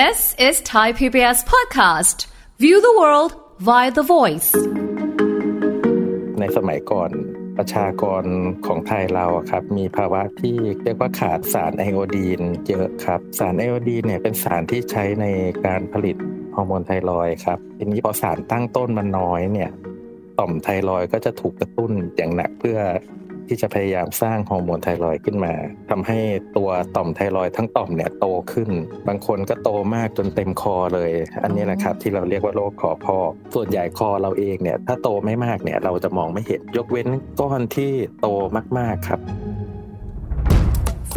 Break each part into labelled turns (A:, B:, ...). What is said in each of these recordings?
A: This is Thai PBS podcast. View the world via the voice.
B: ในสมัยก่อนประชากรของไทยเราครับมีภาวะที่เรียกว่าขาดสารไอโอดีนเยอะครับ สารไอโอดีนเนี่ยเป็นสารที่ใช้ในการผลิตฮอร์โมนไทรอยครับทีนี้พอสารตั้งต้นมันน้อยเนี่ยต่อมไทรอยก็จะถูกกระตุ้นอย่างหนักเพื่อ ที่จะพยายามสร้างฮอร์โมนไทรอยขึ้นมาทำให้ตัวต่อมไทรอยทั้งต่อมเนี่ยโตขึ้น บางคนก็โตมากจนเต็มคอเลย อันนี้แหละครับที่เราเรียกว่าโรคคอพอกส่วนใหญ่คอเราเองเนี่ยถ้าโตไม่มากเนี่ยเราจะมองไม่เห็นยกเว้นก้อนที่โตมากๆครับ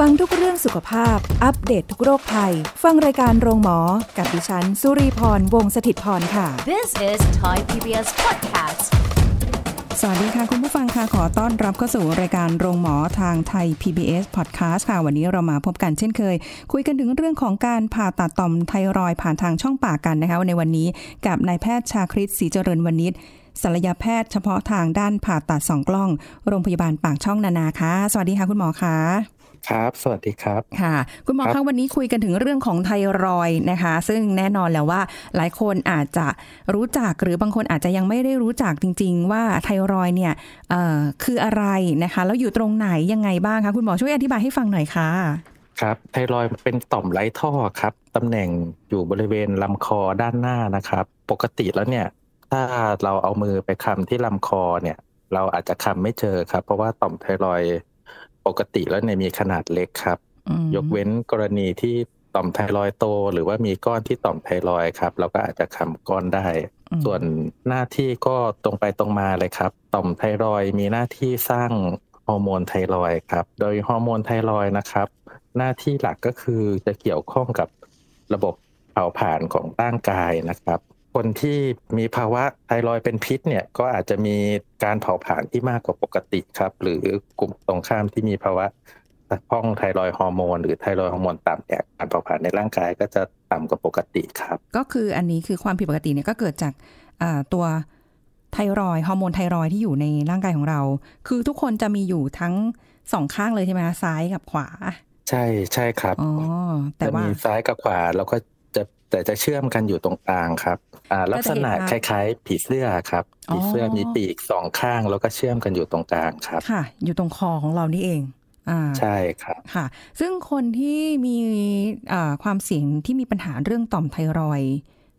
C: ฟังทุกเรื่องสุขภาพ อัปเดตททุกโรคภัย ฟังรายการโรงหมอ กับดิฉัน สุรีพร วงศิตพร ค่ะ
A: This is Thai PBS podcast.
C: สวัสดีค่ะ คุณผู้ฟังค่ะ ขอต้อนรับเข้าสู่รายการโรงหมอทางไทย PBS Podcast ค่ะ วันนี้เรามาพบกันเช่นเคย คุยกันถึงเรื่องของการผ่าตัดต่อมไทรอยด์ผ่านทางช่องปากกันนะคะในวันนี้กับนายแพทย์ชาคริตศรีเจริญวณิชศัลยแพทย์เฉพาะทางด้านผ่าตัดสองกล้อง โรงพยาบาลปากช่องนานาค่ะ สวัสดีค่ะคุณหมอค่ะ
B: ครับ สวัสดีครับ
C: ค่ะ คุณหมอ
B: ครั
C: คะ
B: บ
C: วันนี้คุยกันถึงเรื่องของไทรอยด์นะคะ ซึ่งแน่นอนแล้วว่าหลายคนอาจจะรู้จักหรือบางคนอาจจะยังไม่ได้รู้จักจริง ๆ ว่าไทรอยด์เนี่ยเอ่อคืออะไรนะคะ แล้วอยู่ตรงไหนยังไงบ้างคะ คุณหมอช่วยอธิบายให้ฟังหน่อยค่ะ
B: ครับไทรอยด์เป็นต่อมไร้ท่อครับตำแหน่งอยู่บริเวณลำคอด้านหน้านะครับ ปกติแล้วเนี่ย ถ้าเราเอามือไปคำที่ลำคอเนี่ย เราอาจจะคำไม่เจอครับ เพราะว่าต่อมไทรอยด์ ปกติแล้วเนี่ยมีขนาดเล็กครับ
C: อืม
B: ยกเว้นกรณีที่ต่อมไทรอยด์โต หรือว่ามีก้อนที่ต่อมไทรอยด์ครับเราก็อาจจะคำก้อนได้
C: อืม
B: ส่วนหน้าที่ก็ตรงไปตรงมาเลยครับ ต่อมไทรอยด์มีหน้าที่สร้างฮอร์โมนไทรอยด์ครับ โดยฮอร์โมนไทรอยด์นะครับ หน้าที่หลักก็คือจะเกี่ยวข้องกับระบบเผาผลาญของร่างกายนะครับ คนที่มีภาวะไทรอยด์เป็นพิษเนี่ยก็อาจจะมีการเผาผลาญที่มากกว่าปกติครับ หรือกลุ่มตรงข้ามที่มีภาวะตัดพ้องไทรอยด์ฮอร์โมนหรือไทรอยด์ฮอร์โมนต่ำเนี่ยการเผาผลาญในร่างกายก็จะต่ำกว่าปกติครับ
C: ก็คืออันนี้คือความผิดปกติเนี่ยก็เกิดจากอ่าตัวไทรอยด์ฮอร์โมนไทรอยด์ที่อยู่ในร่างกายของเรา คือทุกคนจะมีอยู่ทั้งสองข้างเลยใช่ไหมคะซ้ายกับขวา
B: ใช่ใช่ครับ
C: อ๋อแต่
B: จะ
C: ว่า
B: มีซ้ายกับขวาแล้วก็จะ แต่จะเชื่อมกันอยู่ตรงกลางครับอ่าลักษณะ
C: ก็จะ
B: ค
C: เห็นภาพ
B: ล้ายๆ ผีเสื้อครับ
C: อ๋อ
B: ผีเสื้อมีปีกสองข้างแล้วก็เชื่อมกันอยู่ตรงกลางครับ
C: ค่ะ อยู่ตรงคอของเรานี่เองอ่า
B: ใช่ครับ
C: ค่ะ ซึ่งคนที่มีอ่าความเสี่ยงที่มีปัญหาเรื่องต่อมไทรอยด์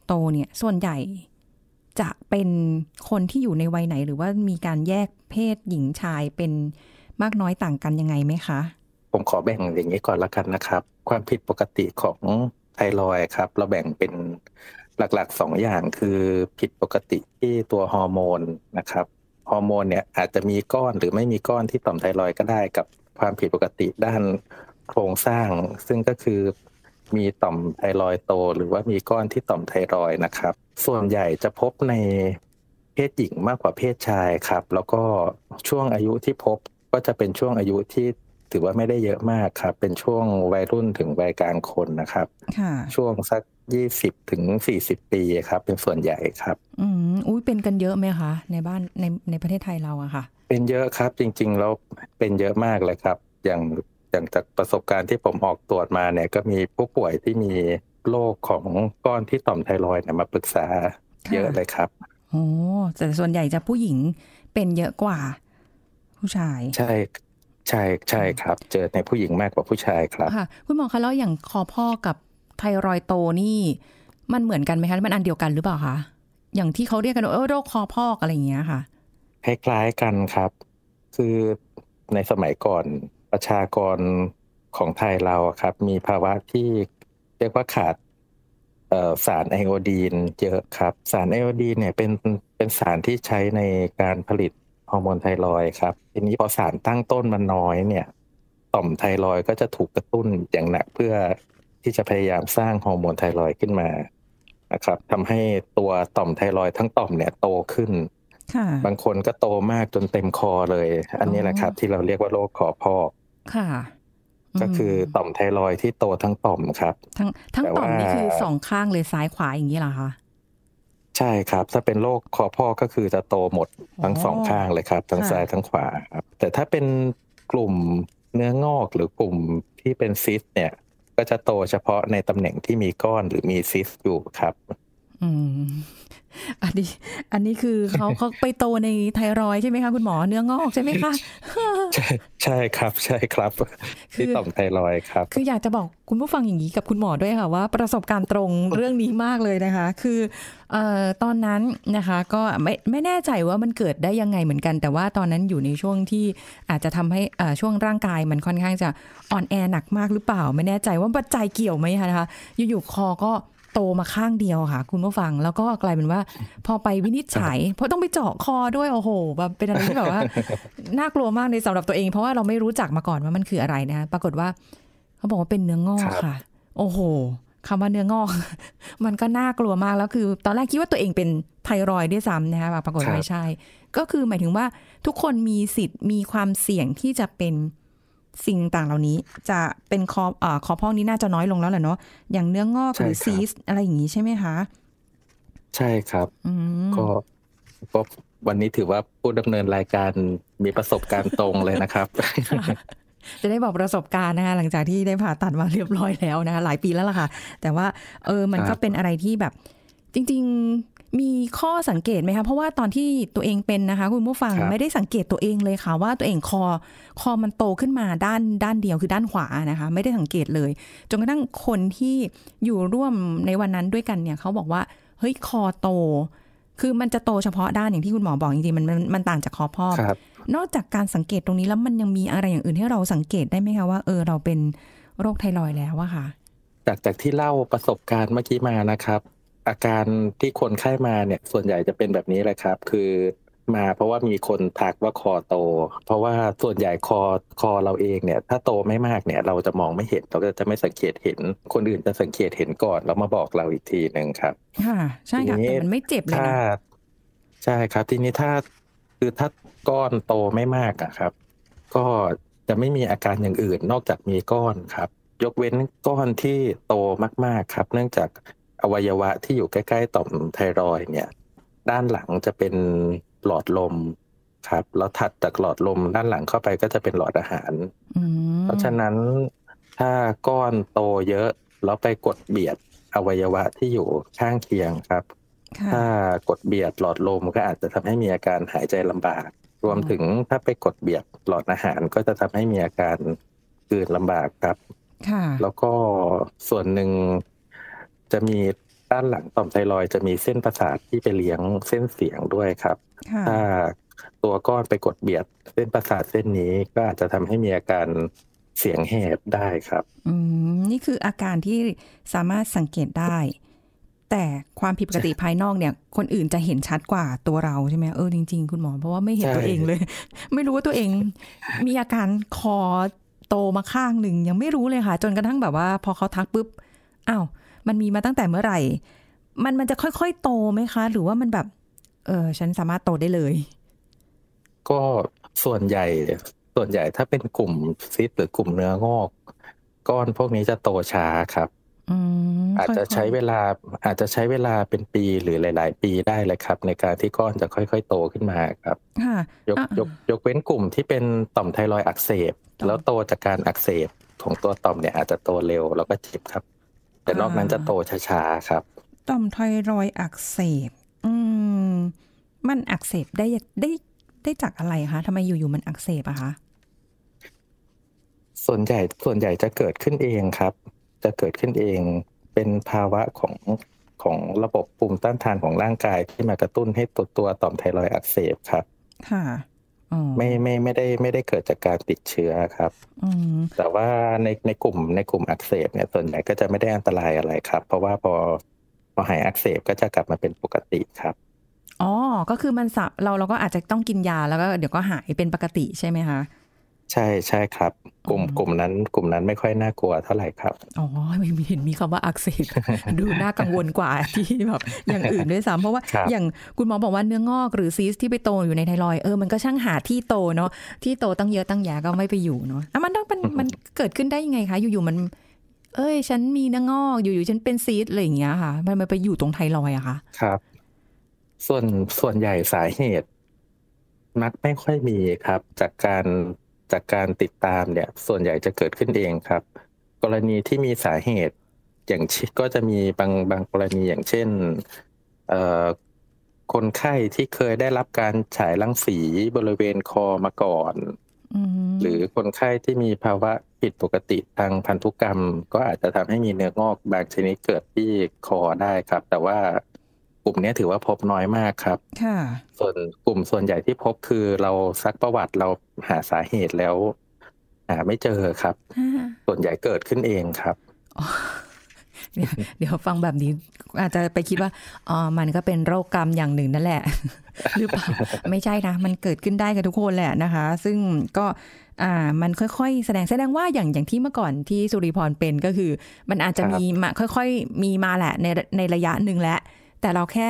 C: โตเนี่ยส่วนใหญ่จะเป็นคนที่อยู่ในวัยไหน หรือว่ามีการแยกเพศหญิงชายเป็นมากน้อยต่างกันยังไงไหมคะ
B: ผมขอแบ่งอย่างนี้ก่อนละกันนะครับ ความผิดปกติของ ไทรอยครับ เราแบ่งเป็นหลักๆสองอย่างคือผิดปกติที่ตัวฮอร์โมนนะครับฮอร์โมนเนี่ยอาจจะมีก้อนหรือไม่มีก้อนที่ต่อมไทรอยก็ได้กับความผิดปกติด้านโครงสร้าง ซึ่งก็คือมีต่อมไทรอยโต หรือว่ามีก้อนที่ต่อมไทรอยนะครับ ส่วนใหญ่จะพบในเพศหญิงมากกว่าเพศชายครับ แล้วก็ช่วงอายุที่พบก็จะเป็นช่วงอายุที่ ถือว่าไม่ได้เยอะมากครับ เป็นช่วงวัยรุ่นถึงวัยกลางคนนะครับ
C: ค่ะ
B: ช่วงสักยี่สิบถึงสี่สิบปีครับ เป็นส่วนใหญ่ครับ
C: อืมอุ้ยเป็นกันเยอะไหมคะ ในบ้านในในประเทศไทยเราอะค่ะ
B: เป็นเยอะครับจริงๆแล้วเป็นเยอะมากเลยครับ อย่างอย่างจากประสบการณ์ที่ผมออกตรวจมาเนี่ย ก็มีผู้ป่วยที่มีโรคของก้อนที่ต่อมไทรอยด์เนี่ยมาปรึกษา
C: ค่ะ
B: เยอะเลยครับ
C: โอ้แต่ส่วนใหญ่จะผู้หญิงเป็นเยอะกว่า ผู้ชาย
B: ใช่ ใช่ใช่ครับ เจอในผู้หญิงมากกว่าผู้ชายครับ
C: ค่ะคุณหมอคะแล้วอย่างคอพ่อกับไทรอยด์โตนี่ มันเหมือนกันไหมคะมันอันเดียวกันหรือเปล่าคะอย่างที่เขาเรียกกันว่าเออโรคคอพอกอะไรอย่างเงี้ยค่ะ
B: คล้ายๆกันครับ คือในสมัยก่อนประชากรของไทยเราอะครับ มีภาวะที่เรียกว่าขาดเอ่อสารไอโอดีนเยอะครับ สารไอโอดีนเนี่ยเป็นเป็นสารที่ใช้ในการผลิต ฮอร์โมนไทรอยด์ครับ ทีนี้พอสารตั้งต้นมันน้อยเนี่ย ต่อมไทรอยด์ก็จะถูกกระตุ้นอย่างหนักเพื่อที่จะพยายามสร้างฮอร์โมนไทรอยด์ขึ้นมานะครับทำให้ตัวต่อมไทรอยด์ทั้งต่อมเนี่ยโตขึ้น
C: ค่ะ
B: บางคนก็โตมากจนเต็มคอเลย อันนี้แหละครับ ที่เราเรียกว่าโรคคอพอก
C: ค่ะ
B: ก็คือต่อมไทรอยด์ที่โตทั้งต่อมครับ
C: ทั้งทั้ง
B: แต่
C: ต่อมนี่
B: ว่า
C: คือสองข้างเลยซ้ายขวาอย่างนี้เหรอคะ
B: ใช่ครับ ถ้าเป็นโรคคอพอกก็คือจะโตหมดทั้ง
C: อ๋อ
B: สองข้างเลยครับ ทั้ง
C: ค่ะ
B: ซ้ายทั้งขวาครับแต่ถ้าเป็นกลุ่มเนื้องอกหรือกลุ่มที่เป็นซิสต์เนี่ย ก็จะโตเฉพาะในตำแหน่งที่มีก้อนหรือมีซิสอยู่ครับ
C: อืมอันนี้ อันนี้คือเขาเขาไปโตในไทรอยใช่ไหมคะคุณหมอเนื้องอกใช่ไหมคะ
B: ใช่ใช่ครับ ใช่ครับที่ต่อมไทรอยครับ
C: คืออยากจะบอกคุณผู้ฟังอย่างนี้กับคุณหมอด้วยค่ะว่าประสบการณ์ตรงเรื่องนี้มากเลยนะคะ คือเอ่อตอนนั้นนะคะก็ไม่ไม่แน่ใจว่ามันเกิดได้ยังไงเหมือนกัน แต่ว่าตอนนั้นอยู่ในช่วงที่อาจจะทำให้อ่าช่วงร่างกายมันค่อนข้างจะอ่อนแอหนักมากหรือเปล่า ไม่แน่ใจว่าปัจจัยเกี่ยวไหมคะอยู่ๆคอก็ โตมาข้างเดียวค่ะ คุณผู้ฟังแล้วก็กลายเป็นว่า พอไปวินิจฉัย เพราะต้องไปเจาะคอด้วยโอ้โหแบบเป็นอะไรที่แบบว่าน่ากลัวมากในสำหรับตัวเอง เพราะว่าเราไม่รู้จักมาก่อนว่ามันคืออะไรนะคะปรากฏว่าเขาบอกว่าเป็นเนื้องอก
B: ครับ
C: ค่ะ โอ้โหคำว่าเนื้องอก มันก็น่ากลัวมากแล้วคือ ตอนแรกคิดว่าตัวเองเป็นไทรอยด์ด้วยซ้ำนะคะปรากฏ
B: ครับ
C: ไม่ใช่ ก็คือหมายถึงว่าทุกคนมีสิทธิ์มีความเสี่ยงที่จะเป็น สิ่งต่างเหล่านี้จะเป็นคอเอ่อคอพอกนี้น่าจะน้อยลงแล้วแหละเนาะอย่างเนื้องอกหรือซีสอะไรอย่างนี้ใช่ไหมคะ
B: ใช่ครับ
C: อืม
B: ก็ก็วันนี้ถือว่าผู้ดำเนินรายการมีประสบการณ์ตรงเลยนะครับ
C: จะได้บอกประสบการณ์นะคะหลังจากที่ได้ผ่าตัดมาเรียบร้อยแล้วนะคะหลายปีแล้วล่ะค่ะ แต่ว่า เออมัน
B: ครั
C: ก็
B: บ
C: เป็นอะไรที่แบบ จริง ๆ มีข้อสังเกตไหมคะ เพราะว่าตอนที่ตัวเองเป็นนะคะ คุณผู้ฟังไม่ได้สังเกตตัวเองเลยค่ะ ว่าตัวเองคอคอมันโตขึ้นมาด้านด้านเดียวคือด้านขวานะคะ ไม่ได้สังเกตเลย จนกระทั่งคนที่อยู่ร่วมในวันนั้นด้วยกันเนี่ยเขาบอกว่าเฮ้ยคอโต คือมันจะโตเฉพาะด้านอย่างที่คุณหมอบอกจริงๆมันมันมันต่างจากคอพ่อ
B: ครับ
C: นอกจากการสังเกตตรงนี้แล้วมันยังมีอะไรอย่างอื่นให้เราสังเกตได้ไหมคะว่าเออเราเป็นโรคไทรอยด์แล้วอะค่ะ
B: จากจากที่เล่าประสบการณ์เมื่อกี้มานะครับ อาการที่คนไข้มาเนี่ยส่วนใหญ่จะเป็นแบบนี้แหละครับ คือมาเพราะว่ามีคนทักว่าคอโต เพราะว่าส่วนใหญ่คอคอเราเองเนี่ย ถ้าโตไม่มากเนี่ย เราจะมองไม่เห็นเราก็จะไม่สังเกตเห็น คนอื่นจะสังเกตเห็นก่อนแล้วมาบอกเราอีกทีหนึ่งครับ
C: ค่ะ ใช่ค่ะ
B: ทีนี้
C: แต่มันไม่เจ็บเลย
B: ถ้า
C: นะ
B: ใช่ครับ ทีนี้ถ้าคือถ้าก้อนโตไม่มากอะครับ ก็จะไม่มีอาการอย่างอื่นนอกจากมีก้อนครับ ยกเว้นก้อนที่โตมากๆครับ เนื่องจาก อวัยวะที่อยู่ใกล้ ๆ ต่อมไทรอยด์เนี่ย ด้านหลังจะเป็นหลอดลมครับ แล้วถัดจากหลอดลมด้านหลังเข้าไปก็จะเป็นหลอดอาหาร
C: อืม
B: เพราะฉะนั้นถ้าก้อนโตเยอะ แล้วไปกดเบียดอวัยวะที่อยู่ข้างเคียงครับ
C: ค่ะ
B: ถ้ากดเบียดหลอดลมก็อาจจะทำให้มีอาการหายใจลำบาก รวมถึงถ้าไปกดเบียดหลอดอาหารก็จะทำให้มีอาการกลืนลำบากครับ
C: ค่ะ
B: แล้วก็ส่วนหนึ่ง จะมีด้านหลังต่อมไทรอยด์จะมีเส้นประสาทที่ไปเลี้ยงเส้นเสียงด้วยครับ
C: ค่ะ
B: ถ้าตัวก้อนไปกดเบียด เส้นประสาทเส้นนี้ก็อาจจะทำให้มีอาการเสียงแหบได้ครับ
C: อืมนี่คืออาการที่สามารถสังเกตได้ แต่ความผิดปกติภายนอกเนี่ย คนอื่นจะเห็นชัดกว่าตัวเราใช่ไหมเออจริง ๆ คุณหมอเพราะว่าไม่เห็น
B: ใช่
C: ตัวเองเลย ไม่รู้ว่าตัวเอง มีอาการคอโตมาข้างหนึ่งยังไม่รู้เลยค่ะ จนกระทั่งแบบว่า พอเขาทักปุ๊บอ้าว มันมีมาตั้งแต่เมื่อไหร่ มันมันจะค่อยๆ โตไหมคะ หรือว่ามันแบบ เออฉันสามารถโตได้เลย
B: ก็ส่วนใหญ่ ส่วนใหญ่ถ้าเป็นกลุ่มซิสหรือกลุ่มเนื้องอก ก้อนพวกนี้จะโตช้าครับ
C: อืม
B: อาจจะ
C: ค่ยๆ
B: ใช้เวลาอาจจะใช้เวลาเป็นปีหรือหลาย ๆ ปีได้เลยครับ ในการที่ก้อนจะค่อย ๆ โตขึ้นมาครับ
C: ค่ะ
B: ยก
C: อะ
B: ยกยกเว้นกลุ่มที่เป็นต่อมไทรอยด์อักเสบ
C: ต่อม
B: แล้วโตจากการอักเสบของตัวต่อมเนี่ยอาจจะโตเร็วแล้วก็เจ็บครับ แต่นอกนั้นจะโตช้าๆครับ
C: ต่อมไทรอยด์อักเสบ อืม มันอักเสบได้ได้ได้จากอะไรคะทำไมอยู่ๆมันอักเสบอะคะ
B: ส่วนใหญ่ส่วนใหญ่จะเกิดขึ้นเองครับ จะเกิดขึ้นเองเป็นภาวะของของระบบภูมิต้านทานของร่างกายที่มากระตุ้นให้ตัวตัวต่อมไทรอยด์อักเสบครับ
C: ค่ะอ๋อ
B: ไม่ไม่ไม่ได้ไม่ได้เกิดจากการติดเชื้อครับ
C: อืม
B: แต่ว่าในในกลุ่มในกลุ่มอักเสบเนี่ยส่วนใหญ่ก็จะไม่ได้อันตรายอะไรครับ เพราะว่าพอพอหายอักเสบก็จะกลับมาเป็นปกติครับ
C: อ๋อก็คือมันสะเราเราก็อาจจะต้องกินยาแล้วก็เดี๋ยวก็หายเป็นปกติใช่ไหมคะ
B: ใช่ใช่ครับ กลุ่ม
C: อืม
B: กลุ่มนั้น กลุ่มนั้นไม่ค่อยน่ากลัวเท่าไหร่ครับ
C: อ๋อไม่มีเห็นมีคำว่าอักเสบดูน่ากังวลกว่าที่แบบอย่างอื่นด้วยซ้ำเพราะว่า
B: ครับ
C: อย่างคุณหมอบอกว่าเนื้องอกหรือซีสที่ไปโตอยู่ในไทรอยด์เออมันก็ช่างหาที่โตเนาะที่โตตั้งเยอะตั้งแยะก็ไม่ไปอยู่เนาะอะมันต้องมันมันเกิดขึ้นได้ยังไงคะอยู่ๆมัน เอ้ย ฉันมีเนื้องอกอยู่ๆฉันเป็นซีสอะไรอย่างเงี้ยค่ะ มันมันไปอยู่ตรงไทรอยด์อะคะ
B: ครับ ส่วนส่วนใหญ่สาเหตุ มักไม่ค่อยมีครับ จากการ จากการติดตามเนี่ยส่วนใหญ่จะเกิดขึ้นเองครับ กรณีที่มีสาเหตุ อย่างก็จะมีบางบางกรณีอย่างเช่นเอ่อคนไข้ที่เคยได้รับการฉายรังสีบริเวณคอมาก่อนหรือคนไข้ที่มีภาวะผิดปกติทางพันธุกรรม ก็อาจจะทำให้มีเนื้องอกบางชนิดเกิดที่คอได้ครับ แต่ว่าก ลุ่มนี้ถือว่าพบน้อยมากครับ
C: ค่ะ
B: ส่วนกลุ่มส่วนใหญ่ที่พบคือเราซักประวัติเราหาสาเหตุแล้วหาไม่เจอครับ ส่วนใหญ่เกิดขึ้นเองครับ
C: เดี๋ยวเดี๋ยวฟังแบบนี้อาจจะไปคิดว่าอ๋อมันก็เป็นโรคกรรมอย่างหนึ่งนั่นแหละ หรือเปล่าไม่ใช่นะ มันเกิดขึ้นได้กับทุกคนแหละนะคะ ซึ่งก็อ่ามันค่อยๆ แสดงแสดงว่าอย่างอย่างที่เมื่อก่อนที่สุริพรเป็นก็คือ มันอาจจะมีมาค่อย ๆ มีมาแหละในในระยะหนึ่งแล้ว แต่เราแค่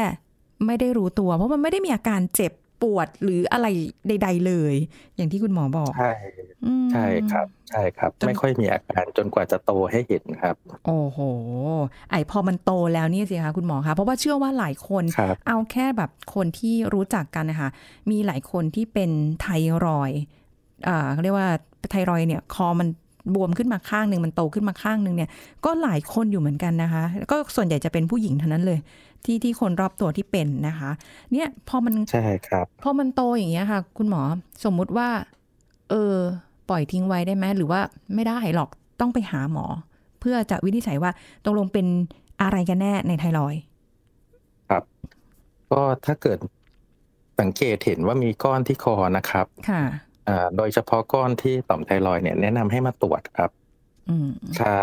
C: ไม่ได้รู้ตัว เพราะมันไม่ได้มีอาการเจ็บปวดหรืออะไรใด ๆ เลย อย่างที่คุณหมอบอก
B: ใช่ใช่ครับ ใช่ครับ ไม่ค่อยมีอาการจนกว่าจะโตให้เห็นครับ
C: โอ้โห ไอพอมันโตแล้วนี่สิคะคุณหมอคะเพราะว่าเชื่อว่าหลายคนเอาแค่แบบคนที่รู้จักกันนะคะมีหลายคนที่เป็นไทรอยอ่าเขาเรียกว่าไทรอยเนี่ย คอมันบวมขึ้นมาข้างหนึ่งมันโตขึ้นมาข้างหนึ่งเนี่ย ก็หลายคนอยู่เหมือนกันนะคะ ก็ส่วนใหญ่จะเป็นผู้หญิงเท่านั้นเลย ที่ที่คนรอบตัวที่เป็นนะคะ เนี่ยพอมัน
B: ใช่ครับ
C: พอมันโตอย่างเงี้ยค่ะ คุณหมอสมมุติว่า เออ ปล่อยทิ้งไว้ได้ไหมหรือว่าไม่ได้หรอกต้องไปหาหมอ เพื่อจะวินิจฉัยว่าตกลงเป็นอะไรกันแน่ในไทรอย
B: ครับ ก็ถ้าเกิดสังเกตเห็นว่ามีก้อนที่คอนะครับ
C: ค่ะ
B: โดยเฉพาะก้อนที่ต่อมไทรอยเนี่ยแนะนำให้มาตรวจครับ ค่ะ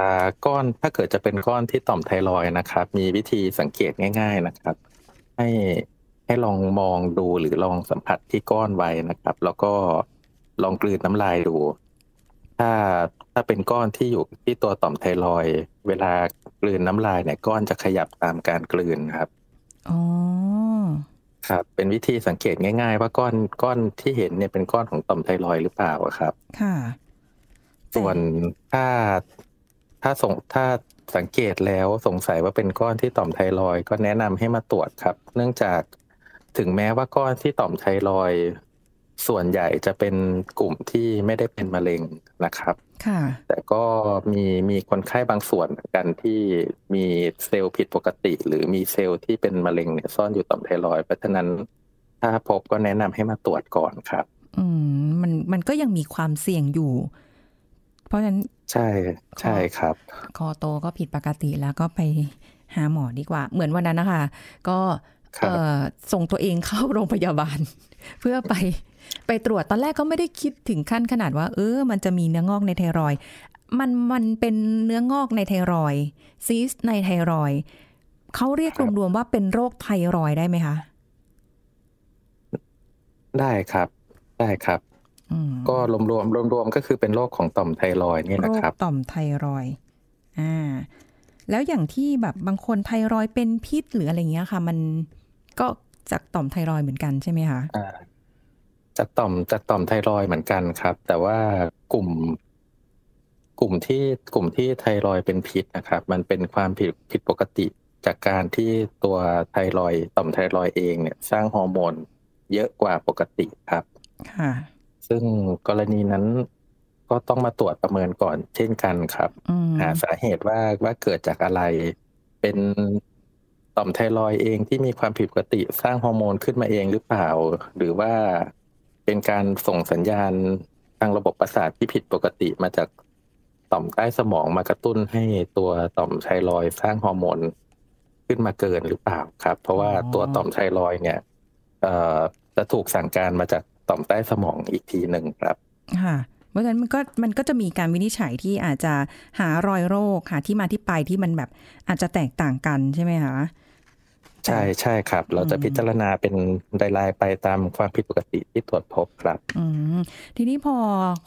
B: ก้อนถ้าเกิดจะเป็นก้อนที่ต่อมไทรอยนะครับ มีวิธีสังเกตง่าย ๆนะครับ ให้ให้ลองมองดูหรือลองสัมผัสที่ก้อนไว้นะครับ แล้วก็ลองกลืนน้ำลายดู ถ้าถ้าเป็นก้อนที่อยู่ที่ตัวต่อมไทรอย เวลากลืนน้ำลายเนี่ยก้อนจะขยับตามการกลืนครับ
C: อ๋อ
B: ครับ เป็นวิธีสังเกตง่าย ๆ ว่าก้อนก้อนที่เห็นเนี่ยเป็นก้อนของต่อมไทรอยหรือเปล่าครับ
C: ค่ะ
B: ส่วนถ้าถ้าสงถ้าสังเกตแล้วสงสัยว่าเป็นก้อนที่ต่อมไทรอยก็แนะนำให้มาตรวจครับ เนื่องจากถึงแม้ว่าก้อนที่ต่อมไทรอยส่วนใหญ่จะเป็นกลุ่มที่ไม่ได้เป็นมะเร็งนะครับ
C: ค่ะ
B: แต่ก็มีมีคนไข้บางส่วนกันที่มีเซลล์ผิดปกติ หรือมีเซลล์ที่เป็นมะเร็งเนี่ยซ่อนอยู่ต่อมไทรอยเพราะฉะนั้นถ้าพบก็แนะนำให้มาตรวจก่อนครับ
C: อืมมันมันก็ยังมีความเสี่ยงอยู่ เพราะฉะนั้น
B: ใช่ใช่ครับ
C: คอโตก็ผิดปกติแล้วก็ไปหาหมอดีกว่า เหมือนวันนั้นนะคะ ก็ส่งตัวเองเข้าโรงพยาบาล เพื่อไปไปตรวจตอนแรกก็ไม่ได้คิดถึงขั้นขนาดว่า เออ มันจะมีเนื้องอกในไทรอย มันมันเป็นเนื้องอกในไทรอย ซีสในไทรอยเขาเรียกรวมๆว่าเป็นโรคไทรอยได้ไหมคะ
B: ได้ครับ ได้ครับ ก็รวมรวมรวมรวมก็คือเป็นโรคของต่อมไทรอยนี่นะครับ
C: ต่อมไทรอยอ่าแล้วอย่างที่แบบบางคนไทรอยเป็นพิษหรืออะไรเงี้ยค่ะ มันก็จากต่อมไทรอยเหมือนกันใช่ไหมคะ
B: อ่าจากต่อมจากต่อมไทรอยเหมือนกันครับ แต่ว่ากลุ่ม กลุ่มที่กลุ่มที่ไทรอยเป็นพิษนะครับ มันเป็นความผิดผิดปกติจากการที่ตัวไทรอยต่อมไทรอยเองเนี่ย สร้างฮอร์โมนเยอะกว่าปกติครับ
C: ค่ะ
B: ซึ่งกรณีนั้นก็ต้องมาตรวจประเมินก่อนเช่นกันครับ หาสาเหตุว่าว่าเกิดจากอะไร เป็นต่อมไทรอยเองที่มีความผิดปกติสร้างฮอร์โมนขึ้นมาเองหรือเปล่า หรือว่าเป็นการส่งสัญญาณทางระบบประสาทที่ผิดปกติมาจากต่อมใต้สมองมากระตุ้นให้ตัวต่อมไทรอยสร้างฮอร์โมนขึ้นมาเกินหรือเปล่าครับ เพราะว่าตัวต่อมไทรอยเนี่ยจะถูกสั่งการมาจาก ต่อมใต้สมองอีกทีหนึ่งครับ
C: ค่ะเพราะฉะนั้นมันก็มันก็จะมีการวินิจฉัยที่อาจจะหารอยโรคหาที่มาที่ไปที่มันแบบอาจจะแตกต่างกันใช่ไหมคะ
B: ใช่ใช่ครับ เราจะพิจารณาเป็นรายๆไปตามความผิดปกติที่ตรวจพบครับ
C: อืมทีนี้พอ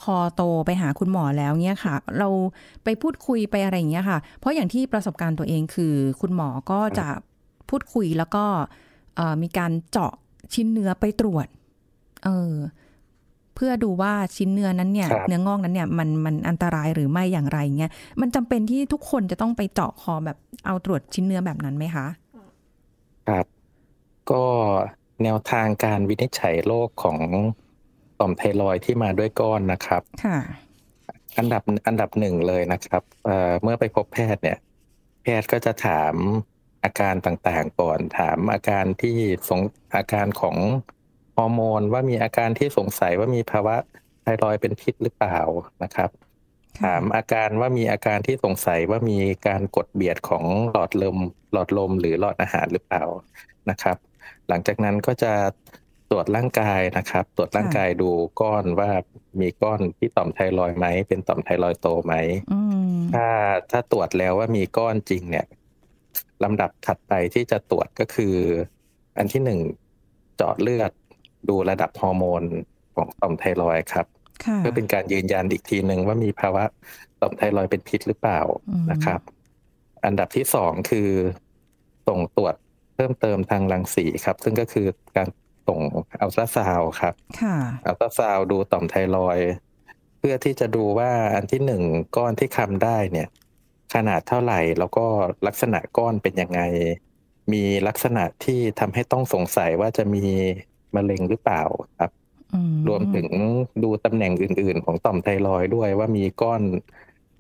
C: คอโตไปหาคุณหมอแล้วเนี่ยค่ะ เราไปพูดคุยไปอะไรอย่างเงี้ยค่ะ เพราะอย่างที่ประสบการณ์ตัวเองคือ คุณหมอก็จะพูดคุยแล้วก็มีการเจาะชิ้นเนื้อไปตรวจ เออเพื่อดูว่าชิ้นเนื้อนั้นเนี่ย เนื้องอกนั้นเนี่ยมันมันอันตรายหรือไม่อย่างไรเงี้ยมันจำเป็นที่ทุกคนจะต้องไปเจาะคอแบบเอาตรวจชิ้นเนื้อแบบนั้นไหมคะ
B: ครับก็แนวทางการวินิจฉัยโรคของต่อมไทรอยที่มาด้วยก้อนนะครับ
C: ค่ะ
B: อันดับอันดับหนึ่งเลยนะครับเเมื่อไปพบแพทย์เนี่ย แพทย์ก็จะถามอาการต่างๆก่อน ถามอาการที่สงอาการของ ฮอร์โมนว่ามีอาการที่สงสัยว่ามีภาวะไทรอยเป็นพิษหรือเปล่านะครับถามอาการว่ามีอาการที่สงสัยว่ามีการกดเบียดของหลอดลม หลอดลมหรือหลอดอาหารหรือเปล่านะครับ หลังจากนั้นก็จะตรวจร่างกายนะครับ ตรวจร่างกายดูก้อนว่ามีก้อนที่ต่อมไทรอยไหมเป็นต่อมไทรอยโตไหมถ้าถ้าตรวจแล้วว่ามีก้อนจริงเนี่ยลำดับถัดไปที่จะตรวจก็คือ อันที่หนึ่งเจาะเลือด ดูระดับฮอร์โมนของต่อมไทรอยครับเพื่อเป็นการยืนยันอีกทีหนึ่งว่ามีภาวะต่อมไทรอยเป็นพิษหรือเปล่านะครับ อันดับที่สองคือส่งตรวจเพิ่มเติมทางรังสีครับ ซึ่งก็คือการส่งอัลตราซาวครับอัลตราซาวดูต่อมไทรอยเพื่อที่จะดูว่าอันที่หนึ่งก้อนที่คำได้เนี่ย ขนาดเท่าไหร่แล้วก็ลักษณะก้อนเป็นยังไง มีลักษณะที่ทำให้ต้องสงสัยว่าจะมี มะเร็งหรือเปล่าครับ รวมถึงดูตำแหน่งอื่น ๆ ของต่อมไทรอยด้วยว่ามีก้อน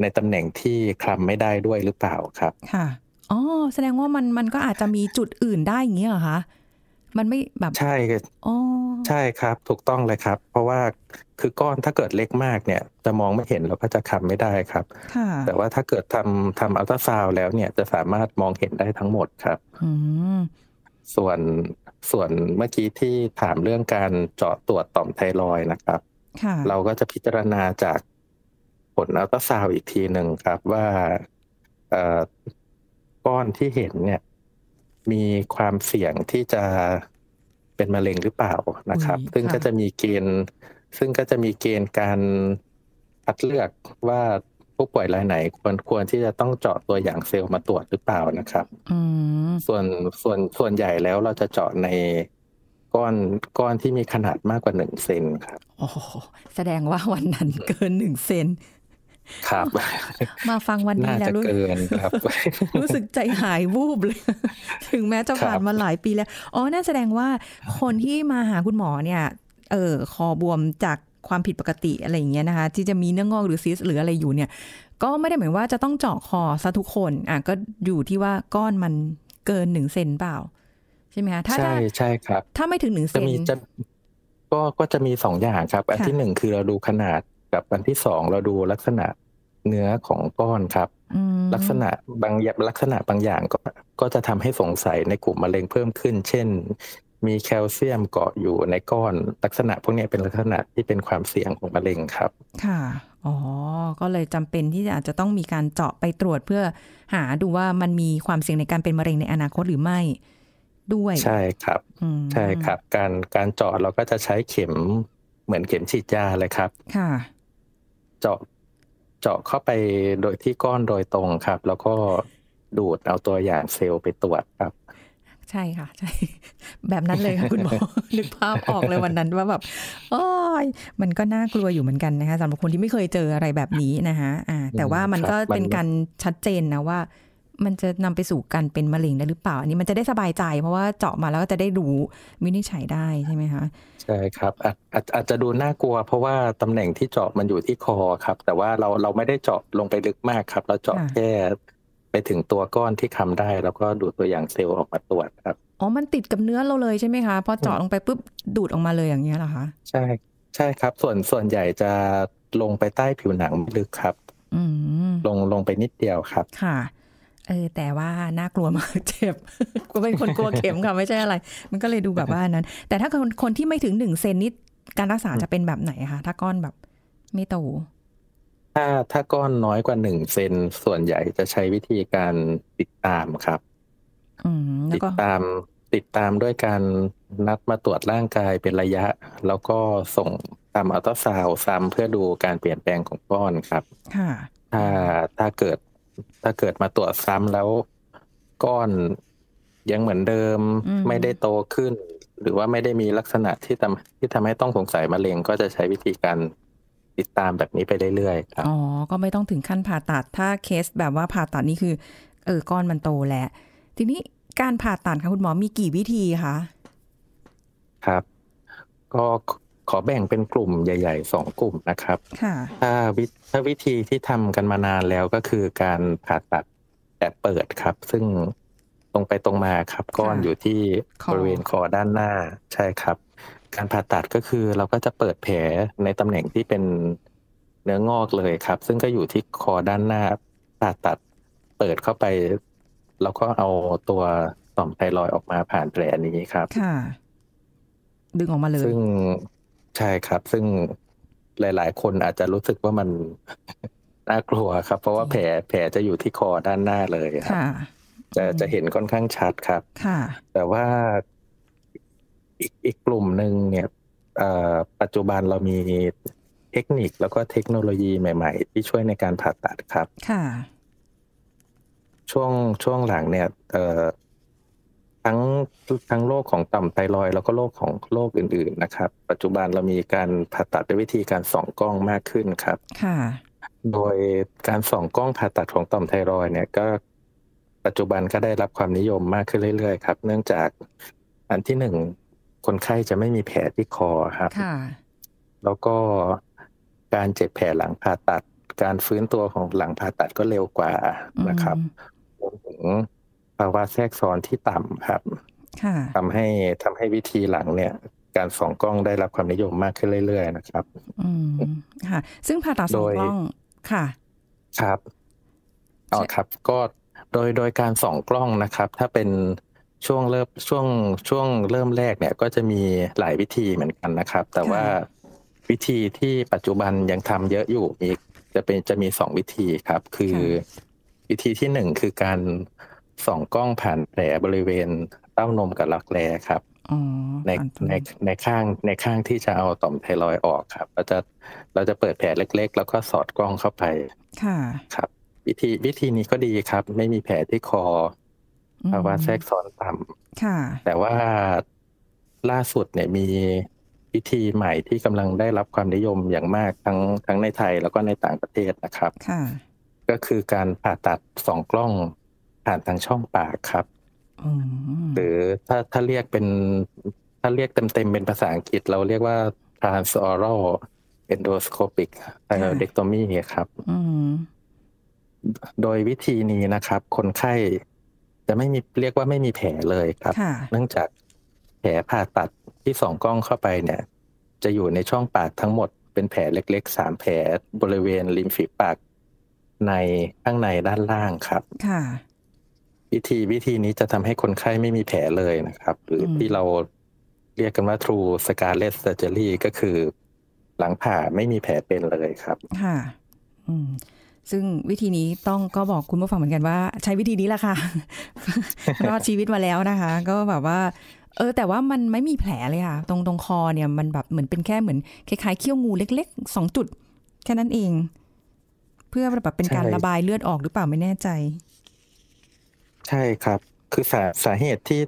B: ในตำแหน่งที่คลำไม่ได้ด้วยหรือเปล่าครับ
C: ค่ะ อ๋อ แสดงว่ามันมันก็อาจจะมีจุดอื่นได้อย่างนี้เหรอคะ มันไม่แบบ
B: ใช่อ๋อใช่ครับ ถูกต้องเลยครับ เพราะว่าคือก้อนถ้าเกิดเล็กมากเนี่ย จะมองไม่เห็นแล้วก็จะคำไม่ได้ครับ แต่ว่าถ้าเกิดทำทำอัลตราซาวแล้วเนี่ยจะสามารถมองเห็นได้ทั้งหมดครับส่วน ส่วนเมื่อกี้ที่ถามเรื่องการเจาะตรวจต่อมไทรอยนะครับ เราก็จะพิจารณาจากผลอัลตราซาวอีกทีหนึ่งครับว่าก้อนที่เห็นเนี่ยมีความเสี่ยงที่จะเป็นมะเร็งหรือเปล่านะครับ ซึ่งก็จะมีเกณฑ์ซึ่งก็จะมีเกณฑ์การคัดเลือกว่า ผู้ป่วยรายไหนควรควรที่จะต้องเจาะตัวอย่างเซลล์มาตรวจหรือเปล่านะครับส่วนส่วนส่วนใหญ่แล้วเราจะเจาะในก้อนก้อนที่มีขนาดมากกว่าหนึ่งเซนครับ
C: โอ้แสดงว่าวันนั้นเกินหนึ่งเซน
B: ครับ
C: มาฟังวันนี้แล้ว
B: รู้เกินครับ
C: รู้สึกใจหายวูบเลย ถึงแม้จะผ่านมาหลายปีแล้ว อ๋อ น่าแสดงว่าคนที่มาหาคุณหมอเนี่ย เออคอบวมจาก ความผิดปกติอะไรอย่างเงี้ยนะคะ ที่จะมีเนื้องอกหรือซิสหรืออะไรอยู่เนี่ย ก็ไม่ได้หมายว่าจะต้องเจาะคอซะทุกคนอะก็อยู่ที่ว่าก้อนมันเกินหนึ่งเซนเปล่า ใช่ไหมคะถ้า
B: ใช่ใช่ครับ
C: ถ้าไม่ถึงหนึ่งเซน
B: จะก็ก็จะมีสองอย่างครับ อันที่หนึ่งคือเราดูขนาดกับอันที่สองเราดูลักษณะเนื้อของก้อนครับ ลักษณะบางอย่างลักษณะบางอย่างก็ก็จะทำให้สงสัยในกลุ่มมะเร็งเพิ่มขึ้น เช่น มีแคลเซียมเกาะอยู่ในก้อนลักษณะพวกนี้เป็นลักษณะที่เป็นความเสี่ยงของมะเร็งครับ
C: ค่ะ อ๋อ ก็เลยจำเป็นที่อาจจะต้องมีการเจาะไปตรวจเพื่อหาดูว่ามันมีความเสี่ยงในการเป็นมะเร็งในอนาคตหรือไม่ด้วย
B: ใช่ครับใช่ครับ การการเจาะเราก็จะใช้เข็มเหมือนเข็มฉีดยาเลยครับ
C: ค่ะ
B: เจาะเจาะเข้าไปโดยที่ก้อนโดยตรงครับ แล้วก็ดูดเอาตัวอย่างเซลล์ไปตรวจครับ
C: ใช่ค่ะ ใช่ แบบนั้นเลยค่ะคุณหมอนึกภาพออกเลยวันนั้นว่าแบบโอ้ยมันก็น่ากลัวอยู่เหมือนกันนะคะสำหรับคนที่ไม่เคยเจออะไรแบบนี้นะคะอ่า แต่ว่ามันก็เป็นการชัดเจนนะว่า มันจะนำไปสู่การเป็นมะเร็งได้หรือเปล่า อันนี้มันจะได้สบายใจ เพราะว่าเจาะมาแล้วก็จะได้รู้วินิจฉัยได้ใช่ไหมคะ
B: ใช่ครับอาจอาจจะดูน่ากลัว เพราะว่าตำแหน่งที่เจาะมันอยู่ที่คอครับ แต่ว่าเราเราไม่ได้เจาะลงไปลึกมากครับ เราเจาะแค่ไป ถึงตัวก้อนที่คำได้ แล้วก็ดูดตัวอย่างเซลล์ออกมาตรวจครับ
C: อ๋อมันติดกับเนื้อเราเลยใช่ไหมคะพอเจาะลงไปปุ๊บดูดออกมาเลยอย่างเงี้ยเหรอคะ
B: ใช่ใช่ครับ ส่วนส่วนใหญ่จะลงไปใต้ผิวหนังลึกครับ
C: อื
B: ลงลงไปนิดเดียวครับ
C: ค่ะ เออ แต่ว่าน่ากลัวมากเจ็บก็เป็นคนกลัวเข็มค่ะ ไม่ใช่อะไร มันก็เลยดูแบบว่านั้น แต่ถ้าคนคนที่ไม่ถึงหนึ่งเซนนี่การรักษาจะเป็นแบบไหนคะถ้าก้อนแบบไม่โต
B: ถ้าถ้าก้อนน้อยกว่าหนึ่งเซนส่วนใหญ่จะใช้วิธีการติดตามครับติดตามติดตามด้วยการนัดมาตรวจร่างกายเป็นระยะ แล้วก็ส่งตามอัลตราซาวซ้ำเพื่อดูการเปลี่ยนแปลงของก้อนครับถ้าถ้าเกิดถ้าเกิดมาตรวจซ้ำแล้วก้อนยังเหมือนเดิมไม่ได้โตขึ้น หรือว่าไม่ได้มีลักษณะที่ทำที่ทำให้ต้องสงสัยมะเร็งก็จะใช้วิธีการ ติดตามแบบนี้ไปเรื่อยๆครับ
C: อ๋อ ก็ไม่ต้องถึงขั้นผ่าตัด ถ้าเคสแบบว่าผ่าตัดนี่คือ เออก้อนมันโตแล้ว ทีนี้การผ่าตัดค่ะคุณหมอมีกี่วิธีคะ
B: ครับ ก็ขอแบ่งเป็นกลุ่มใหญ่ๆสองกลุ่มนะครับ
C: ค่ะ
B: ถ้าวิถ้าวิธีที่ทำกันมานานแล้วก็คือการผ่าตัดแบบเปิดครับ ซึ่งตรงไปตรงมาครับก้อนอยู่ที่
C: คอ
B: บริเวณคอด้านหน้าใช่ครับ การผ่าตัดก็คือเราก็จะเปิดแผลในตำแหน่งที่เป็นเนื้องอกเลยครับ ซึ่งก็อยู่ที่คอด้านหน้าผ่าตัดเปิดเข้าไป แล้วก็เอาตัวต่อมไทรอยด์ออกมาผ่านแผลนี้ครับ
C: ค่ะ ดึงออกมาเลย
B: ซึ่งใช่ครับ ซึ่งหลาย ๆ คนอาจจะรู้สึกว่ามันน่ากลัวครับ เพราะว่าแผลแผลจะอยู่ที่คอด้านหน้าเลยครับ
C: ค่ะ
B: จะจะเห็นค่อนข้างชัดครับ
C: ค่ะ
B: แต่ว่า อีกอีกกลุ่มหนึ่งเนี่ยเอ่อปัจจุบันเรามีเทคนิคแล้วก็เทคโนโลยีใหม่ ๆ ที่ช่วยในการผ่าตัดครับ
C: ค่ะ
B: ช่วงช่วงหลังเนี่ยเอ่อทั้งทั้งโรคของต่อมไทรอยด์แล้วก็โรคของโรคอื่น ๆนะครับ ปัจจุบันเรามีการผ่าตัดด้วยวิธีการส่องกล้องมากขึ้นครับ
C: ค่ะ
B: โดยการส่องกล้องผ่าตัดของต่อมไทรอยด์เนี่ยก็ปัจจุบันก็ได้รับความนิยมมากขึ้นเรื่อยๆ ครับ เนื่องจากอันที่หนึ่ง คนไข้จะไม่มีแผลที่คอครับ
C: ค่ะ
B: แล้วก็การเจ็บแผลหลังผ่าตัด การฟื้นตัวของหลังผ่าตัดก็เร็วกว่านะครับ
C: อืม
B: รวมถึงภาวะแทรกซ้อนที่ต่ำครับ
C: ค่ะ
B: ทำให้ทำให้วิธีหลังเนี่ย การส่องกล้องได้รับความนิยมมากขึ้นเรื่อย ๆ นะครับ
C: อืมค่ะ ซึ่งผ่าตัดสอง
B: โดย
C: กล้องค่ะ
B: ครับอ๋อครับ ก็โดยโดยการส่องกล้องนะครับ ถ้าเป็น ช่วงเริ่มช่วงช่วงเริ่มแรกเนี่ยก็จะมีหลายวิธีเหมือนกันนะครับ แต่ว่าวิธีที่ปัจจุบันยังทำเยอะอยู่มีจะเป็นจะมีสองวิธีครับ คือ
C: ค่ะ
B: วิธีที่หนึ่งคือการส่องกล้องผ่านแผลบริเวณเต้านมกับรักแร้ครับ
C: อ๋อ
B: ใน
C: ผ่านตรง
B: ในในข้างในข้างที่จะเอาต่อมไทรอยด์ออกครับ เราจะเราจะเปิดแผลเล็ก ๆ แล้วก็สอดกล้องเข้าไป
C: ค่ะ
B: ครับ วิธีวิธีนี้ก็ดีครับ ไม่มีแผลที่คอ
C: อืม
B: ภาวะแทรกซ้อนต่ำ
C: ค่ะ
B: แต่ว่าล่าสุดเนี่ยมีวิธีใหม่ที่กำลังได้รับความนิยมอย่างมากทั้งทั้งในไทยแล้วก็ในต่างประเทศนะครับ
C: ค่ะ
B: ก็คือการผ่าตัดสองกล้องผ่านทางช่องปากครับ
C: อืม
B: หรือถ้าถ้าเรียกเป็นถ้าเรียกเต็มๆเป็นภาษาอังกฤษ เราเรียกว่า transoral endoscopic thyroidectomy ครับ
C: อืม
B: โดยวิธีนี้นะครับ คนไข้ จะไม่มีเรียกว่าไม่มีแผลเลยครับ
C: ค่ะ
B: เนื่องจากแผลผ่าตัดที่ส่องกล้องเข้าไปเนี่ย จะอยู่ในช่องปากทั้งหมดเป็นแผลเล็กๆสามแผลบริเวณริมฝีปากในข้างในด้านล่างครับ
C: ค่ะ
B: วิธีวิธีนี้จะทำให้คนไข้ไม่มีแผลเลยนะครับ หรืออ
C: ม
B: ที่เราเรียกกันว่า true scarlet surgery ก็คือ หลังผ่าไม่มีแผลเป็นเลยครับ
C: ค่ะ อืม ซึ่งวิธีนี้ต้องก็บอกคุณผู้ฟังเหมือนกันว่า ใช้วิธีนี้แหละค่ะรอดชีวิตมาแล้วนะคะ ก็แบบว่า เออ แต่ว่ามันไม่มีแผลเลยค่ะ ตรงตรงคอเนี่ยมันแบบเหมือนเป็นแค่เหมือนคล้ายๆเขี้ยวงูเล็กๆสองจุด แค่นั้นเอง เพื่อแบบเป็นการ
B: ใช่
C: ระบายเลือดออกหรือเปล่าไม่แน่ใจ
B: ใช่ครับ คือสาสาเหตุที่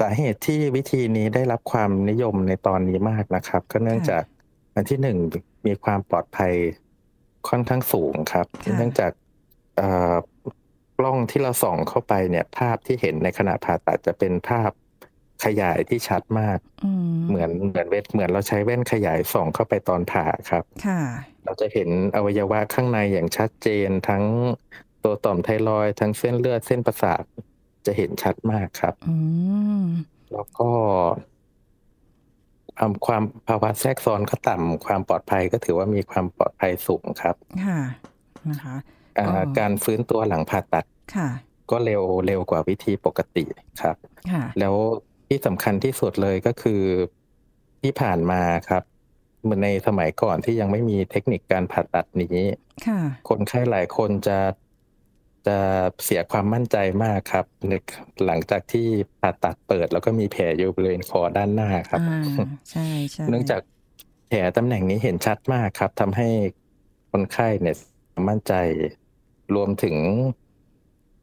B: สาเหตุที่วิธีนี้ได้รับความนิยมในตอนนี้มากนะครับ ก็เนื่อง
C: ค่ะ
B: จากอันที่หนึ่งมีความปลอดภัย ค่อนข้างสูงครับ
C: ค่ะ
B: เนื่องจากเอ่อกล้องที่เราส่องเข้าไปเนี่ย ภาพที่เห็นในขณะผ่าตัดจะเป็นภาพขยายที่ชัดมาก
C: อืม
B: เหมือนเหมือนเวทเหมือนเราใช้แว่นขยายส่องเข้าไปตอนผ่าครับ
C: ค่ะ
B: เราจะเห็นอวัยวะข้างในอย่างชัดเจนทั้งตัวต่อมไทรอยด์ทั้งเส้นเลือดเส้นประสาทจะเห็นชัดมากครับ
C: อืม
B: แล้วก็ ความความภาวะแทรกซ้อนก็ต่ำความปลอดภัยก็ถือว่ามีความปลอดภัยสูงครับ
C: ค่ะนะคะ
B: อ่า
C: อ๋อ
B: การฟื้นตัวหลังผ่าตัด
C: ค่ะ
B: ก็เร็วเร็วกว่าวิธีปกติครับ
C: ค่ะ
B: แล้วที่สำคัญที่สุดเลยก็คือที่ผ่านมาครับเหมือนในสมัยก่อนที่ยังไม่มีเทคนิคการผ่าตัดนี้
C: ค่ะ
B: คนไข้หลายคนจะ จะเสียความมั่นใจมากครับในหลังจากที่ผ่าตัดเปิด แล้วก็มีแผลอยู่บริเวณคอด้านหน้าครับ
C: อ่าใช่ใช่
B: เนื่องจากแผลตำแหน่งนี้เห็นชัดมากครับทำให้คนไข้เนี่ยมั่นใจรวมถึง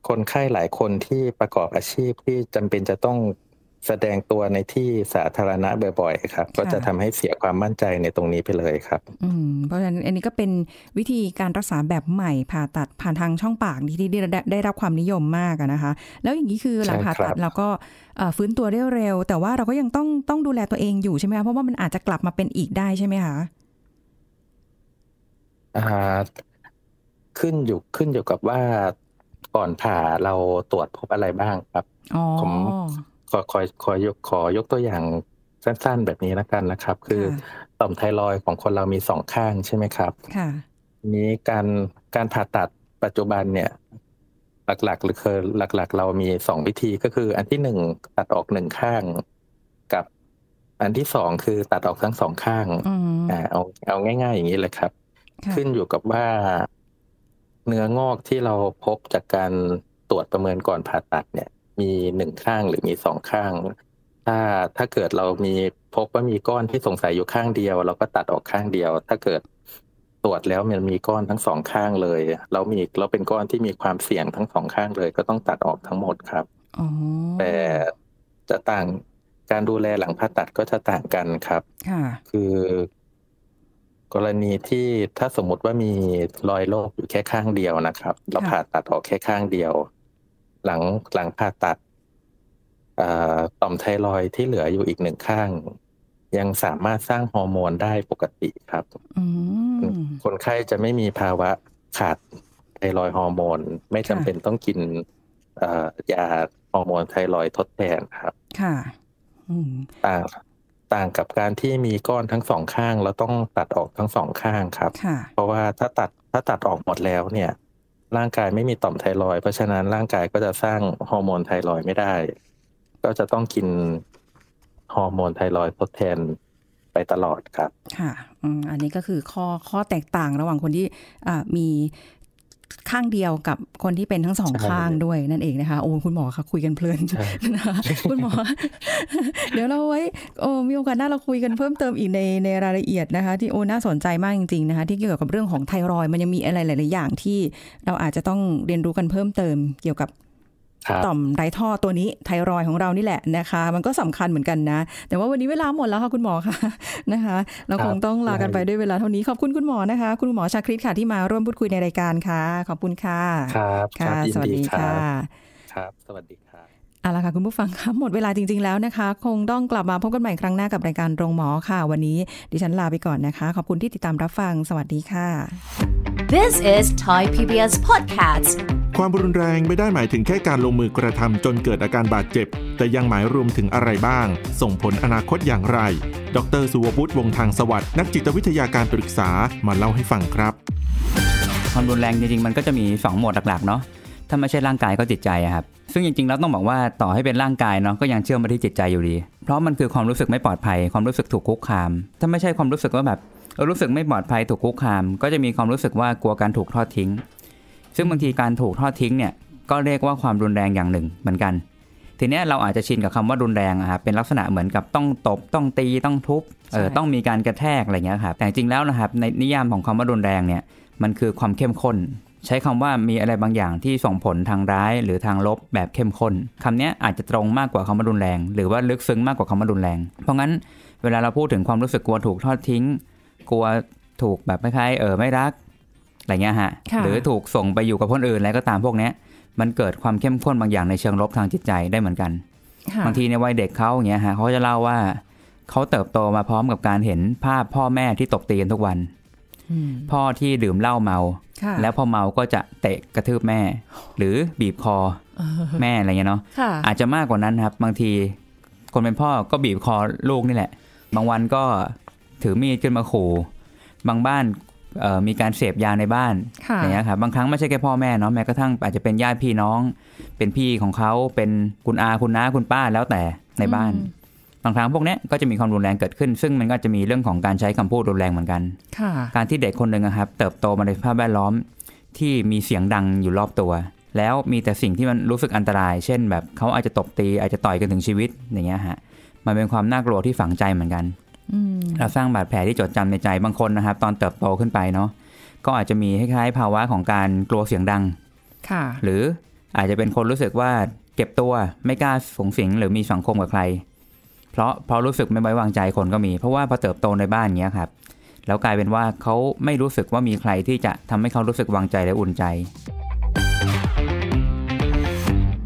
B: คนไข้หลายคนที่ประกอบอาชีพที่จำเป็นจะต้อง แสดงตัวในที่สาธารณะบ่อยๆครับ ก็จะทำให้เสียความมั่นใจในตรงนี้ไปเลยครับ
C: อืมเพราะฉะนั้นอันนี้ก็เป็นวิธีการรักษาแบบใหม่ผ่าตัดผ่านทางช่องปากที่ได้ได้รับความนิยมมากนะคะ แล้วอย่างนี้คือหลังผ่าตัดเราก็ฟื้นตัวได้เร็ว แต่ว่าเราก็ยังต้องต้องดูแลตัวเองอยู่ใช่ไหมคะเพราะว่ามันอาจจะกลับมาเป็นอีกได้ใช่ไหมคะ
B: อ่าขึ้นอยู่ขึ้นอยู่กับว่าก่อนผ่าเราตรวจพบอะไรบ้างครับผม ขอขอขอยกขอยกตัวอย่างสั้นๆ แบบนี้แล้วกันนะครับ คือต่อมไทรอยของคนเรามีสองข้างใช่ไหมครับ
C: ค่ะ
B: นี้การการผ่าตัดปัจจุบันเนี่ย หลักๆหรือคือหลัก ๆ เรามีสองวิธีก็คือ อันที่หนึ่งตัดออกหนึ่งข้างกับ อันที่สองคือตัดออกทั้งสองข้างอ่าเอาเอาง่าย ๆ อย่างนี้เลยครับ ขึ้นอยู่กับว่าเนื้องอกที่เราพบจากการตรวจประเมินก่อนผ่าตัดเนี่ย มีหนึ่งข้างหรือมีสองข้าง ถ้าถ้าเกิดเรามีพบว่ามีก้อนที่สงสัยอยู่ข้างเดียว เราก็ตัดออกข้างเดียว ถ้าเกิดตรวจแล้วมันมีก้อนทั้งสองข้างเลยเรามีเราเป็นก้อนที่มีความเสี่ยงทั้งสองข้างเลย ก็ต้องตัดออกทั้งหมดครับแต่จะต่างการดูแลหลังผ่าตัดก็จะต่างกันครับคือกรณีที่ถ้าสมมติว่ามีรอยโรคอยู่แค่ข้างเดียวนะครับ เราผ่าตัดออกแค่ข้างเดียว หลังหลังผ่าตัดต่อมไทรอยที่เหลืออยู่อีกหนึ่งข้าง ยังสามารถสร้างฮอร์โมนได้ปกติครับคนไข้จะไม่มีภาวะขาดไทรอยฮอร์โมน ไม่จำเป็นต้องกินยาฮอร์โมนไทรอยทดแทนครับ
C: ค่ะ
B: ต่างต่างกับการที่มีก้อนทั้งสองข้างเราต้องตัดออกทั้งสองข้างครับ เพราะว่าถ้าตัดถ้าตัดออกหมดแล้วเนี่ย ร่างกายไม่มีต่อมไทรอยเพราะฉะนั้นร่างกายก็จะสร้างฮอร์โมนไทรอยไม่ได้ ก็จะต้องกินฮอร์โมนไทรอยทดแทนไปตลอดครับ
C: ค่ะอันนี้ก็คือข้อข้อแตกต่างระหว่างคนที่มี ข้างเดียวกับคนที่เป็นทั้งสองข้างด้วยนั่นเองนะคะโอ้คุณหมอคะคุยกันเพลินนะคะคุณหมอ เดี๋ยวเราไว้โอ้มีโอกาสหน้าเราคุยกันเพิ่มเติมอีกในในรายละเอียดนะคะ ที่โอ้น่าสนใจมากจริงๆนะคะ ที่เกี่ยวกับเรื่องของไทรอยมันยังมีอะไรหลาย ๆ อย่างที่เราอาจจะต้องเรียนรู้กันเพิ่มเติมเกี่ยวกับ ต่อมไรท่อตัวนี้ไทรอยของเรานี่แหละนะคะ มันก็สำคัญเหมือนกันนะ แต่ว่าวันนี้เวลาหมดแล้วค่ะคุณหมอค่ะนะคะ เราคงต้องลากันไปด้วยเวลาเท่านี้ขอบคุณคุณหมอนะคะ คุณหมอชาคริตค่ะที่มาร่วมพูดคุยในรายการค่ะ ขอบคุณค่ะ
B: ครับ
C: ค่ะสวัสดีค่ะ
B: ครับ สวัสดีค่ะ
C: เอาละค่ะคุณผู้ฟังคะหมดเวลาจริง ๆ แล้วนะคะ คงต้องกลับมาพบกันใหม่ครั้งหน้ากับรายการโรงหมอค่ะ วันนี้ดิฉันลาไปก่อนนะคะ ขอบคุณที่ติดตามรับฟังสวัสดีค่ะ
A: This is Thai PBS Podcast
D: ความรุนแรงไม่ได้หมายถึงแค่การลงมือกระทำจนเกิดอาการบาดเจ็บ แต่ยังหมายรวมถึงอะไรบ้าง ส่งผลอนาคตอย่างไร ดรสุวัตวงทางสวัสด์นักจิตวิทยาการปรึกษามาเล่าให้ฟังครับ
E: ความรุนแรงจริงๆมันก็จะมี 2 หมวดหลักๆเนาะถ้าไม่ใช่ร่างกายก็จิตใจครับซึ่งจริงๆแล้วต้องบอกว่าต่อให้เป็นร่างกายเนาะก็ยังเชื่อมไปที่จิตใจอยู่ดี เพราะมันคือความรู้สึกไม่ปลอดภัย ความรู้สึกถูกคุกคาม ถ้าไม่ใช่ความรู้สึกว่าแบบรู้สึกไม่ปลอดภัยถูกคุกคาม ก็จะมีความรู้สึกว่ากลัวการถูกทอดทิ้ง ซึ่งบางทีการถูกทอดทิ้งเนี่ยก็เรียกว่าความรุนแรงอย่างหนึ่งเหมือนกัน ทีนี้เราอาจจะชินกับคำว่ารุนแรงครับเป็นลักษณะเหมือนกับต้องตบต้องตีต้องทุบเออต้องมีการกระแทกอะไรเงี้ยครับแต่จริงแล้วนะครับในนิยามของคำว่ารุนแรงเนี่ยมันคือความเข้มข้น ใช้คำว่ามีอะไรบางอย่างที่ส่งผลทางร้ายหรือทางลบแบบเข้มข้นคำนี้อาจจะตรงมากกว่าคำว่ารุนแรง หรือว่าลึกซึ้งมากกว่าคำว่ารุนแรง เพราะงั้นเวลาเราพูดถึงความรู้สึกกลัวถูกทอดทิ้ง กลัวถูกแบบคล้ายๆเออไม่รัก อะไรเงี้ยฮะหรือถูกส่งไปอยู่กับคนอื่นอะไรก็ตามพวกนี้มันเกิดความเข้มข้นบางอย่างในเชิงลบทางจิตใจได้เหมือนกันบางทีในวัยเด็กเขาอย่างเงี้ยฮะเขาจะเล่าว่าเขาเติบโตมาพร้อมกับการเห็นภาพพ่อแม่ที่ตบตีกันทุกวันพ่อที่ดื่มเหล้าเมา แล้วพอเมาก็จะเตะกระทืบแม่ หรือบีบคอแม่อะไรเงี้ยเนาะอาจจะมากกว่านั้นครับ บางที คนเป็นพ่อก็บีบคอลูกนี่แหละ บางวันก็ถือมีดขึ้นมาขู่บางบ้าน มีการเสพยาในบ้านอย่างเงี้ยครับบางครั้งไม่ใช่แค่พ่อแม่เนาะแม้กระทั่งอาจจะเป็นญาติพี่น้อง เป็นพี่ของเขาเป็นคุณอาคุณน้าคุณป้าแล้วแต่ในบ้านบางครั้งพวกนี้ก็จะมีความรุนแรงเกิดขึ้น ซึ่งมันก็จะมีเรื่องของการใช้คำพูดรุนแรงเหมือนกันการที่เด็กคนหนึ่งครับ เติบโตมาในสภาพแวดล้อมที่มีเสียงดังอยู่รอบตัว แล้วมีแต่สิ่งที่มันรู้สึกอันตราย เช่น แบบเขาอาจจะตบตีอาจจะต่อยกันถึงชีวิตอย่างเงี้ยฮะมันเป็นความน่ากลัวที่ฝังใจเหมือนกัน เราสร้างบาดแผลที่จดจำในใจบางคนนะครับ ตอนเติบโตขึ้นไปเนาะก็อาจจะมีคล้ายๆภาวะของการกลัวเสียงดัง
C: ค่ะ
E: หรืออาจจะเป็นคนรู้สึกว่าเก็บตัวไม่กล้าสงสิงหรือมีสังคมกับใคร เพราะเพราะรู้สึกไม่ไว้วางใจคนก็มี เพราะว่าพอเติบโตในบ้านเนี้ยครับแล้วกลายเป็นว่าเขาไม่รู้สึกว่ามีใครที่จะทำให้เขารู้สึกวางใจและอุ่นใจ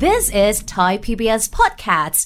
A: This is Thai PBS Podcast